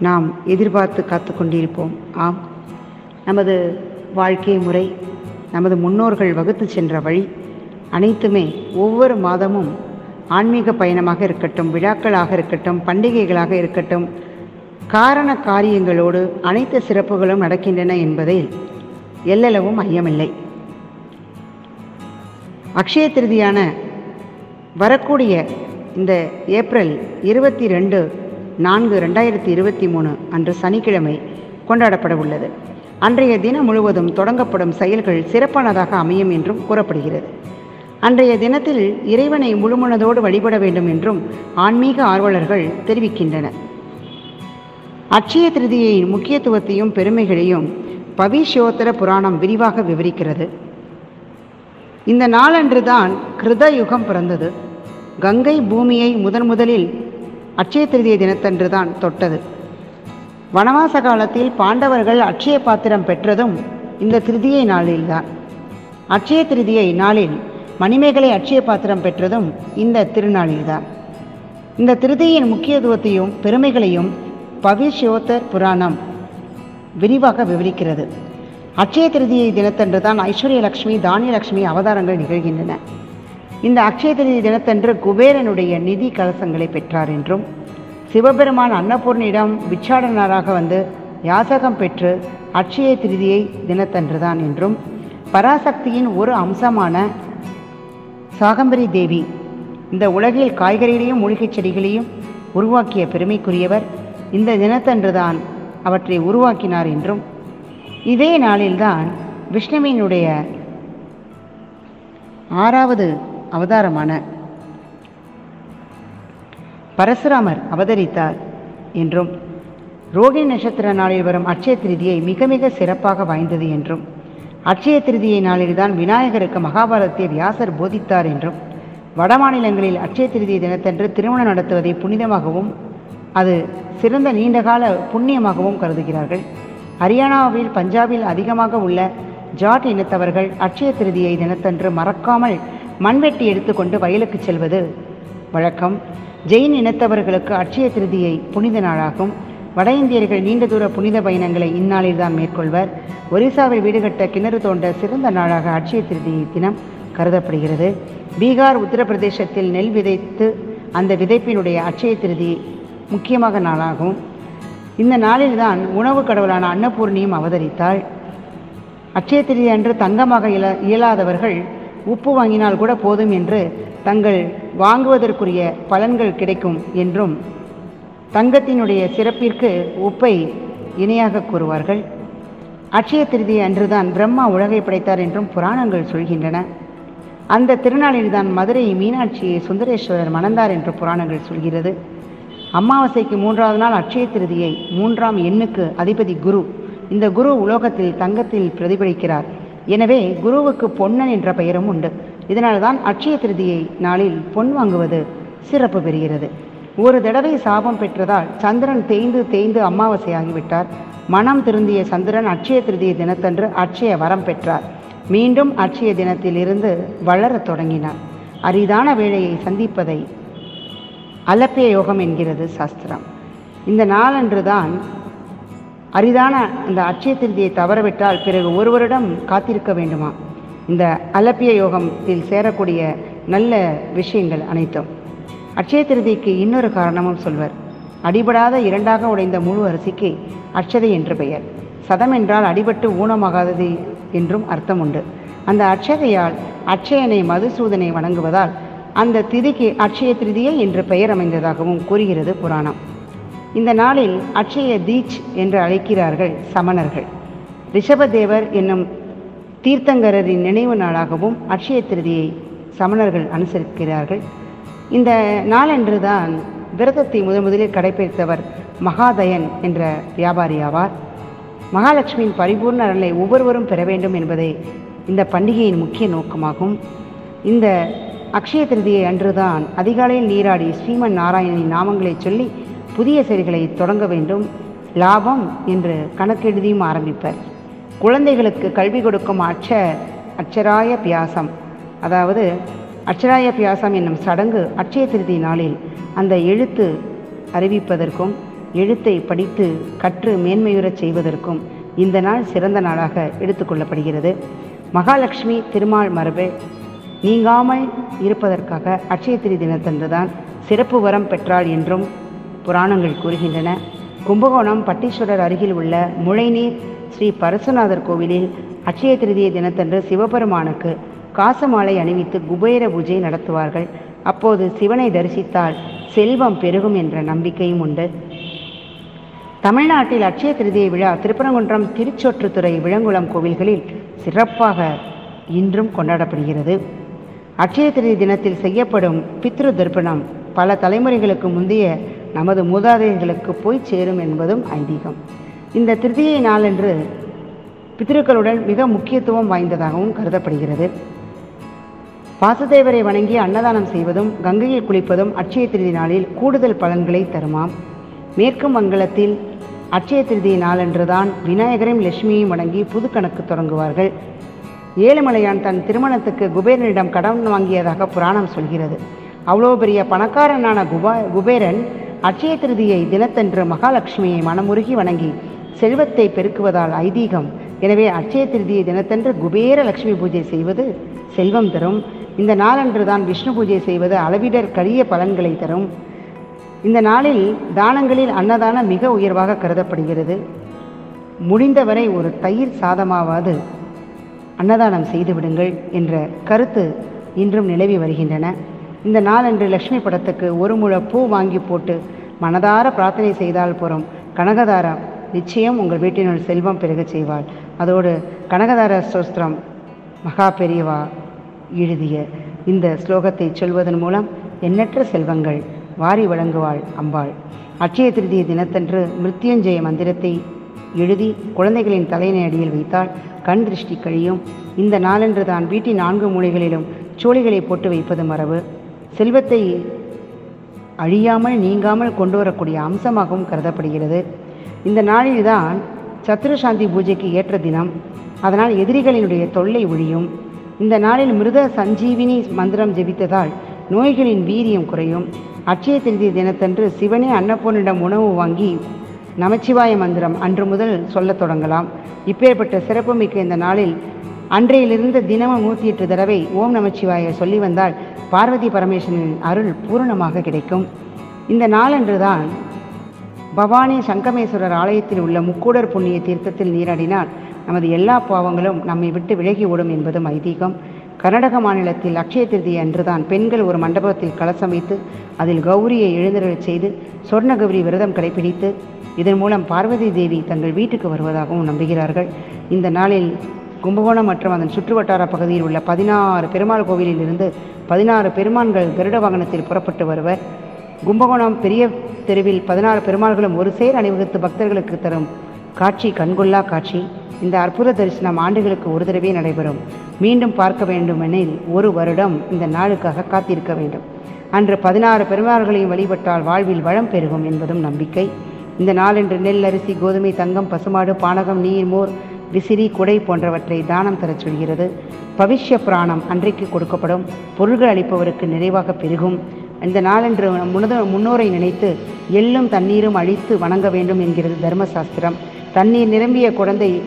நாம் எதிர்பார்த்து காத்து கொண்டிருப்போம் ஆம். நமது வாழ்க்கை முறை நமது முன்னோர்கள் வகுத்து சென்ற வழி அனைத்துமே ஒவ்வொரு மாதமும் ஆன்மீக பயணமாக இருக்கட்டும் விழாக்களாக இருக்கட்டும் பண்டிகைகளாக இருக்கட்டும் காரண காரியங்களோடு அனைத்து சிறப்புகளும் நடக்கின்றன என்பதில் எல்லளவும் ஐயமில்லை. அக்ஷய திருதியான வரக்கூடிய இந்த ஏப்ரல் இருபத்தி ரெண்டு நான்கு ரெண்டாயிரத்தி இருபத்தி மூணு அன்று சனிக்கிழமை கொண்டாடப்பட உள்ளது. அன்றைய தினம் முழுவதும் தொடங்கப்படும் செயல்கள் சிறப்பானதாக அமையும் என்றும் கூறப்படுகிறது. அன்றைய தினத்தில் இறைவனை முழுமனதோடு வழிபட வேண்டும் என்றும் ஆன்மீக ஆர்வலர்கள் தெரிவிக்கின்றனர். அட்சய திருதியின் முக்கியத்துவத்தையும் பெருமைகளையும் பவிஷ்யோத்தர புராணம் விரிவாக விவரிக்கிறது. இந்த நாளன்றுதான் கிருத யுகம் பிறந்தது. கங்கை பூமியை முதன் முதலில் அட்சய திருதியை தினத்தன்று தான் தொட்டது. வனவாச காலத்தில் பாண்டவர்கள் அட்சய பாத்திரம் பெற்றதும் இந்த திருதியை நாளில்தான். அட்சய திருதியை நாளில் மணிமேகலை அட்சய பாத்திரம் பெற்றதும் இந்த திருநாளில்தான். இந்த திருதியின் முக்கியத்துவத்தையும் பெருமைகளையும் பவிஷ்யோத்தர் புராணம் விரிவாக விவரிக்கிறது. அட்சய திருதியை தினத்தன்று தான் ஐஸ்வர்யலக்ஷ்மி தானியலட்சுமி அவதாரங்கள் நிகழ்கின்றன. இந்த அக்ஷய திருதி தினத்தன்று குபேரனுடைய நிதி கலசங்களை பெற்றார் என்றும் சிவபெருமான் அன்னபூர்ணியிடம் பிச்சாடனராக வந்து யாசகம் பெற்று அட்சய திருதியை தினத்தன்றுதான் என்றும் பராசக்தியின் ஒரு அம்சமான சாகம்பரி தேவி இந்த உலகில் காய்கறிகளையும் மூலிகைச் செடிகளையும் உருவாக்கிய பெருமைக்குரியவர். இந்த தினத்தன்றுதான் அவற்றை உருவாக்கினார் என்றும். இதே நாளில்தான் விஷ்ணுவினுடைய ஆறாவது அவதாரமான. பரசுராமர் அவதரித்தார் என்றும் ரோகிணி நட்சத்திர நாளில் வரும் அட்சய திருதியை மிக மிக சிறப்பாக வாய்ந்தது என்றும் அட்சய திருதியை நாளில்தான் விநாயகருக்கு மகாபாரதத்தை வியாசர் போதித்தார் என்றும் வடமாநிலங்களில் அட்சய திருதியை தினத்தன்று திருமணம் நடத்துவதை புனிதமாகவும் அது சிறந்த நீண்டகால புண்ணியமாகவும் கருதுகிறார்கள். ஹரியானாவில் பஞ்சாபில் அதிகமாக உள்ள ஜாட் இனத்தவர்கள் அட்சய திருதியை தினத்தன்று மறக்காமல் மண்வெட்டி எடுத்துக்கொண்டு வயலுக்கு செல்வது. வழக்கம். ஜெயின் இனத்தவர்களுக்கு அட்சய திருதியை புனித நாளாகும். வட இந்தியர்கள் நீண்ட தூர புனித பயணங்களை இந்நாளில் தான் மேற்கொள்வர். ஒரிசாவில் வீடுகட்ட கிணறு தோண்ட சிறந்த நாளாக அட்சய திருதியை தினம் கருதப்படுகிறது. பீகார் உத்தரப்பிரதேசத்தில் நெல் விதைத்து அந்த விதைப்பினுடைய அட்சய திருதி முக்கியமாக நாளாகும். இந்த நாளில்தான் உணவு கடவுளான அன்னபூர்ணியும் அவதரித்தாள். அட்சய திருதி அன்று தங்கமாக இயலாதவர்கள் உப்பு வாங்கினால் கூட போதும் என்று தங்கள் வாங்குவதற்குரிய பலன்கள் கிடைக்கும் என்றும் தங்கத்தினுடைய சிறப்பிற்கு உப்பை இணையாக கூறுவார்கள். அட்சய திருதி அன்றுதான் பிரம்மா உலகை படைத்தார் என்றும் புராணங்கள் சொல்கின்றன. அந்த திருநாளில்தான் மதுரை மீனாட்சியை சுந்தரேஸ்வரர் மணந்தார் என்று புராணங்கள் சொல்கிறது. அமாவாசைக்கு மூன்றாவது நாள் அட்சய திருதியை மூன்றாம் எண்ணுக்கு அதிபதி குரு. இந்த குரு உலோகத்தில் தங்கத்தில் பிரதிபலிக்கிறார். எனவே குருவுக்கு பொன்னன் என்ற பெயரும் உண்டு. இதனால்தான் அட்சய திருதியை நாளில் பொன் வாங்குவது சிறப்பு பெறுகிறது. ஒரு தடவை சாபம் பெற்றதால் சந்திரன் தேய்ந்து தேய்ந்து அமாவாசையாகிவிட்டார். மனம் திருந்திய சந்திரன் அட்சய திருதிய தினத்தன்று அட்சய வரம் பெற்றார். மீண்டும் அட்சய தினத்திலிருந்து வளரத் தொடங்கினார். அரிதான வேளையை சந்திப்பதை அலப்பிய யோகம் என்கிறது சாஸ்திரம். இந்த நாளன்று தான் அரிதான அந்த அட்சய திருதியை தவறவிட்டால் பிறகு ஒருவரிடம் காத்திருக்க வேண்டுமா? இந்த அலப்பிய யோகத்தில் சேரக்கூடிய நல்ல விஷயங்கள் அனைத்தும். அட்சய திருதிக்கு இன்னொரு காரணமும் சொல்வர். அடிபடாத இரண்டாக உடைந்த முழு அரிசிக்கு அட்சதை என்று பெயர். சதம் என்றால் அடிபட்டு ஊனமாகாதது என்றும் அர்த்தம் உண்டு. அந்த அட்சதையால் அட்சயனை மதுசூதனை வணங்குவதால் அந்த திதிக்கு அட்சய திருதியை என்று பெயர் அமைந்ததாகவும் கூறுகிறது புராணம். இந்த நாளில் அட்சய தீச் என்று அழைக்கிறார்கள் சமணர்கள். ரிஷபதேவர் என்னும் தீர்த்தங்கரரின் நினைவு நாளாகவும் அட்சய திருதியை சமணர்கள் அனுசரிக்கிறார்கள். இந்த நாளன்று தான் விரதத்தை முதன் முதலில் கடைபிடித்தவர் மகாதயன் என்ற வியாபாரி ஆவார். மகாலட்சுமியின் பரிபூர்ண அருளை ஒவ்வொருவரும் பெற வேண்டும் என்பதே இந்த பண்டிகையின் முக்கிய நோக்கமாகும். இந்த அக்ஷய திருதியை அன்றுதான் அதிகாலையில் நீராடி ஸ்ரீமன் நாராயணனின் நாமங்களை சொல்லி புதிய செயல்களை தொடங்க வேண்டும். லாபம் என்று கணக்கெழுதியும் ஆரம்பிப்பர். குழந்தைகளுக்கு கல்வி கொடுக்கும் அட்ச அட்சராய பியாசம். அதாவது அட்சராய பியாசம் என்னும் சடங்கு அட்சய திருதி நாளில் அந்த எழுத்து அறிவிப்பதற்கும் எழுத்தை படித்து கற்று மேன்மையுறச் செய்வதற்கும் இந்த நாள் சிறந்த நாளாக எடுத்துக்கொள்ளப்படுகிறது மகாலட்சுமி திருமால் மரபு நீங்காமல் இருப்பதற்காக அட்சய திரி தினத்தன்றுதான் சிறப்பு வரம் பெற்றாள் என்றும் புராணங்கள் கூறுகின்றன. கும்பகோணம் பட்டீஸ்வரர் அருகில் உள்ள முளைநீர் ஸ்ரீ பரசுநாதர் கோவிலில் அட்சய திருதிய தினத்தன்று சிவபெருமானுக்கு காசமாலை அணிவித்து குபேர பூஜை நடத்துவார்கள். அப்போது சிவனை தரிசித்தால் செல்வம் பெருகும் என்ற நம்பிக்கையும் உண்டு. தமிழ்நாட்டில் அட்சய திருதிய விழா திருப்பரங்குன்றம் திருச்சொற்றுத்துறை விளங்குளம் கோவில்களில் சிறப்பாக இன்றும் கொண்டாடப்படுகிறது. அட்சய திருதி தினத்தில் செய்யப்படும் பித்ரு தர்ப்பணம் பல தலைமுறைகளுக்கு முந்தைய நமது மூதாதையர்களுக்கு போய் சேரும் என்பதும் ஐதீகம். இந்த திருதியை நாளன்று பித்ருக்களுடன் மிக முக்கியத்துவம் வாய்ந்ததாகவும் கருதப்படுகிறது. வாசுதேவரை வணங்கி அன்னதானம் செய்வதும் கங்கையில் குளிப்பதும் அட்சய திருதி நாளில் கூடுதல் பலன்களை தருமாம். மேற்கு மங்கலத்தில் அட்சய திருதி நாளன்றுதான் விநாயகரையும் லட்சுமியையும் வணங்கி புது கணக்கு தொடங்குவார்கள். ஏழுமலையான் தன் திருமணத்துக்கு குபேரனிடம் கடன் வாங்கியதாக புராணம் சொல்கிறது. அவ்வளோ பெரிய பணக்காரனான குபா குபேரன் அட்சய திருதியை தினத்தன்று மகாலட்சுமியை மனமுருகி வணங்கி செல்வத்தை பெருக்குவதால் ஐதீகம். எனவே அட்சய திருதியை தினத்தன்று குபேர லட்சுமி பூஜை செய்வது செல்வம் தரும். இந்த நாளன்று தான் விஷ்ணு பூஜை செய்வது அளவிடர் கரிய பலன்களை தரும். இந்த நாளில் தானங்களில் அன்னதானம் மிக உயர்வாக கருதப்படுகிறது. முடிந்தவரை ஒரு தயிர் சாதமாவது அன்னதானம் செய்து விடுங்கள் என்ற கருத்து இன்றும் நிலவி வருகின்றன. இந்த நாளன்று லக்ஷ்மி படத்துக்கு ஒரு முழ பூ வாங்கி போட்டு மனதார பிரார்த்தனை செய்தால் போகிறோம் கனகதாரம் நிச்சயம் உங்கள் வீட்டினுள் செல்வம் பெருக செய்வாள். அதோடு கனகதார ஸ்தோத்திரம் மகா பெரியவா எழுதிய இந்த ஸ்லோகத்தை சொல்வதன் மூலம் எண்ணற்ற செல்வங்கள் வாரி வழங்குவாள் அம்பாள். அட்சய திருதிய தினத்தன்று மிருத்யுஞ்சய மந்திரத்தை எழுதி குழந்தைகளின் தலையினை அடியில் வைத்தால் கண் திருஷ்டி கழியும். இந்த நாளன்று தான் வீட்டின் நான்கு மூலைகளிலும் சோழிகளை போட்டு வைப்பது மரபு. செல்வத்தை அழியாமல் நீங்காமல் கொண்டு வரக்கூடிய அம்சமாகவும் கருதப்படுகிறது. இந்த நாளில்தான் சத்ருசாந்தி பூஜைக்கு ஏற்ற தினம். அதனால் எதிரிகளினுடைய தொல்லை ஒழியும். இந்த நாளில் மிருத சஞ்சீவினி மந்திரம் ஜெபித்ததால் நோய்களின் வீரியம் குறையும். அட்சய திருதி தினத்தன்று சிவனே அன்னபூர்ணிடம் உணவு வாங்கி நமச்சிவாய மந்திரம் அன்று முதல் சொல்லத் தொடங்கலாம். இப்பேற்பட்ட சிறப்புமிக்க இந்த நாளில் அன்றையிலிருந்து தினமும் நூற்றி எட்டு தடவை ஓம் நமச்சிவாய சொல்லி வந்தால் பார்வதி பரமேஸ்வரனின் அருள் பூரணமாக கிடைக்கும். இந்த நாளன்று தான் பவானி சங்கமேஸ்வரர் ஆலயத்தில் உள்ள முக்கூடர் புண்ணிய தீர்த்தத்தில் நீராடினால் நமது எல்லா பாவங்களும் நம்மை விட்டு விலகி ஓடும் என்பதும் ஐதீகம். கர்நாடக மாநிலத்தில் அக்ஷய திருதி அன்றுதான் பெண்கள் ஒரு மண்டபத்தில் கலசம் வைத்து அதில் கௌரியை எழுந்தருள் செய்து சொர்ண கௌரி விரதம் கடைபிடித்து இதன் மூலம் பார்வதி தேவி தங்கள் வீட்டுக்கு வருவதாகவும் நம்புகிறார்கள். இந்த நாளில் கும்பகோணம் மற்றும் அதன் சுற்றுவட்டார பகுதியில் உள்ள பதினாறு பெருமாள் கோவிலில் இருந்து பதினாறு பெருமான்கள் கருட வாகனத்தில் புறப்பட்டு வருவர். கும்பகோணம் பெரிய தெருவில் பதினாறு பெருமாள்களும் ஒரு சேர் அணிவகுத்து பக்தர்களுக்கு தரும் காட்சி கண்கொள்ளா காட்சி. இந்த அற்புத தரிசனம் ஆண்டுகளுக்கு ஒரு தடவை நடைபெறும். மீண்டும் பார்க்க வேண்டுமெனில் ஒரு வருடம் இந்த நாளுக்காக காத்திருக்க வேண்டும். அன்று பதினாறு பெருமாள்களையும் வழிபட்டால் வாழ்வில் வளம் பெருகும் என்பதும் நம்பிக்கை. இந்த நாளன்று நெல் அரிசி கோதுமை தங்கம் பசுமாடு பானகம் நீர் மோர் விசிறி குடை போன்றவற்றை தானம் தரச் சொல்கிறது. பவிஷ்ய புராணம் அன்றைக்கு கொடுக்கப்படும். பொருள்கள் அளிப்பவருக்கு நிறைவாக பெருகும். இந்த நாளன்று முனத முன்னோரை நினைத்து எள்ளும் தண்ணீரும் அழித்து வணங்க வேண்டும் என்கிறது தர்மசாஸ்திரம். தண்ணீர் நிரம்பிய குழந்தை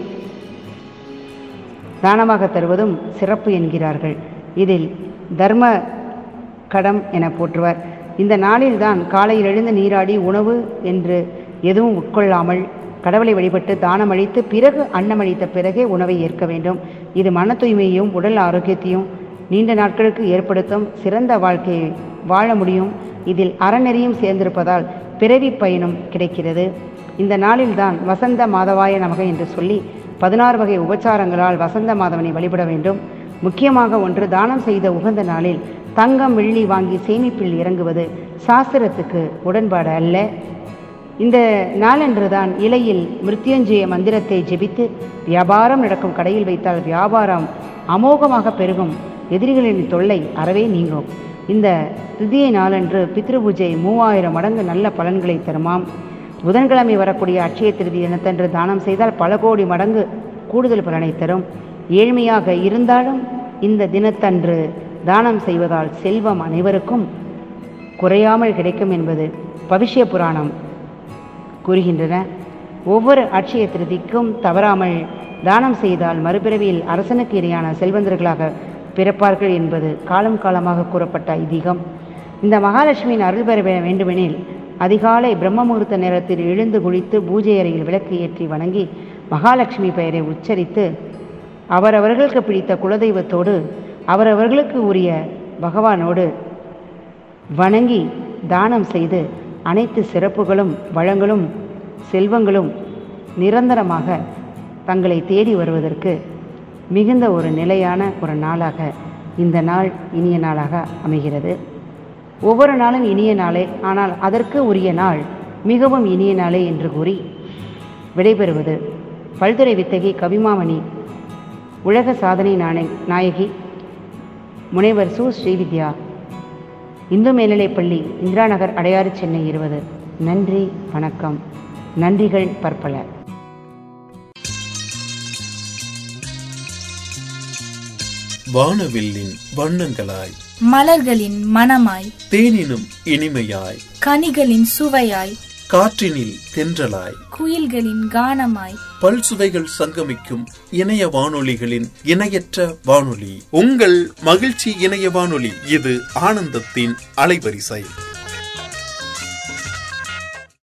தானமாக தருவதும் சிறப்பு என்கிறார்கள். இதில் தர்ம கடம் என போற்றுவர். இந்த நாளில்தான் காலையில் எழுந்து நீராடி உணவு என்று எதுவும் உட்கொள்ளாமல் கடவுளை வழிபட்டு தானமளித்து பிறகு அன்னமளித்த பிறகே உணவை ஏற்க வேண்டும். இது மன தூய்மையையும் உடல் ஆரோக்கியத்தையும் நீண்ட நாட்களுக்கு ஏற்படுத்தும் சிறந்த வாழ்க்கையை வாழ முடியும். இதில் அறநெறியும் சேர்ந்திருப்பதால் பிறவி பயனும் கிடைக்கிறது. இந்த நாளில்தான் வசந்த மாதவாய நமக என்று சொல்லி பதினாறு வகை உபச்சாரங்களால் வசந்த மாதவனை வழிபட வேண்டும். முக்கியமாக ஒன்று தானம் செய்த உகந்த நாளில் தங்கம் வெள்ளி வாங்கி சேமிப்பில் இறங்குவது சாஸ்திரத்துக்கு உடன்பாடு அல்ல. இந்த நாளன்றுதான் இலையில் மிருத்யுஞ்சய மந்திரத்தை ஜெபித்து வியாபாரம் நடக்கும் கடையில் வைத்தால் வியாபாரம் அமோகமாக பெருகும். எதிரிகளின் தொல்லை அறவே நீங்கும். இந்த திருதியை நாளன்று பித்ரு பூஜை மூவாயிரம் மடங்கு நல்ல பலன்களை தருமாம். புதன்கிழமை வரக்கூடிய அட்சய திருதி தினத்தன்று தானம் செய்தால் பல கோடி மடங்கு கூடுதல் பலனை தரும். ஏழ்மையாக இருந்தாலும் இந்த தினத்தன்று தானம் செய்வதால் செல்வம் அனைவருக்கும் குறையாமல் கிடைக்கும் என்பது பவிஷ்ய புராணம். கூறுகின்றன. ஒவ்வொரு அட்சய திருதிக்கும் தவறாமல் தானம் செய்தால் மறுபிறவியில் அரசனுக்கு இணையான செல்வந்தர்களாக பிறப்பார்கள் என்பது காலம் காலமாக கூறப்பட்ட ஐதீகம். இந்த மகாலட்சுமியின் அருள் பெற வேண்டுமெனில் அதிகாலை பிரம்ம முகூர்த்த நேரத்தில் எழுந்து குளித்து பூஜை அறையில் விளக்கு ஏற்றி வணங்கி மகாலட்சுமி பெயரை உச்சரித்து அவரவர்களுக்கு பிடித்த குலதெய்வத்தோடு அவரவர்களுக்கு உரிய பகவானோடு வணங்கி தானம் செய்து அனைத்து சிறப்புகளும் வளங்களும் செல்வங்களும் நிரந்தரமாக தங்களை தேடி வருவதற்கு மிகுந்த ஒரு நிலையான ஒரு நாளாக இந்த நாள் இனிய நாளாக அமைகிறது. ஒவ்வொரு நாளும் இனிய நாளே ஆனால் அதற்கு உரிய நாள் மிகவும் இனிய நாளே என்று கூறி விடைபெறுவது பல்துறை வித்தகி கவிமாமணி உலக சாதனை நாணை நாயகி முனைவர் சு. ஸ்ரீவித்யா இந்து மேல்நிலைப்பள்ளி இந்திரா நகர் அடையாறு சென்னை இருபது. நன்றி வணக்கம். நன்றிகள் பற்பல. வானவில்லின் வண்ணங்களாய். மலர்களின் மணமாய் தேனினும் இனிமையாய். கனிகளின் சுவையாய். காற்றினில் தென்றலாய். குயில்களின் கானமாய். பல் சுவைகள் சங்கமிக்கும் இணைய வானொலிகளின் இணையற்ற வானொலி. உங்கள் மகிழ்ச்சி இணைய வானொலி. இது ஆனந்தத்தின் அலைவரிசை.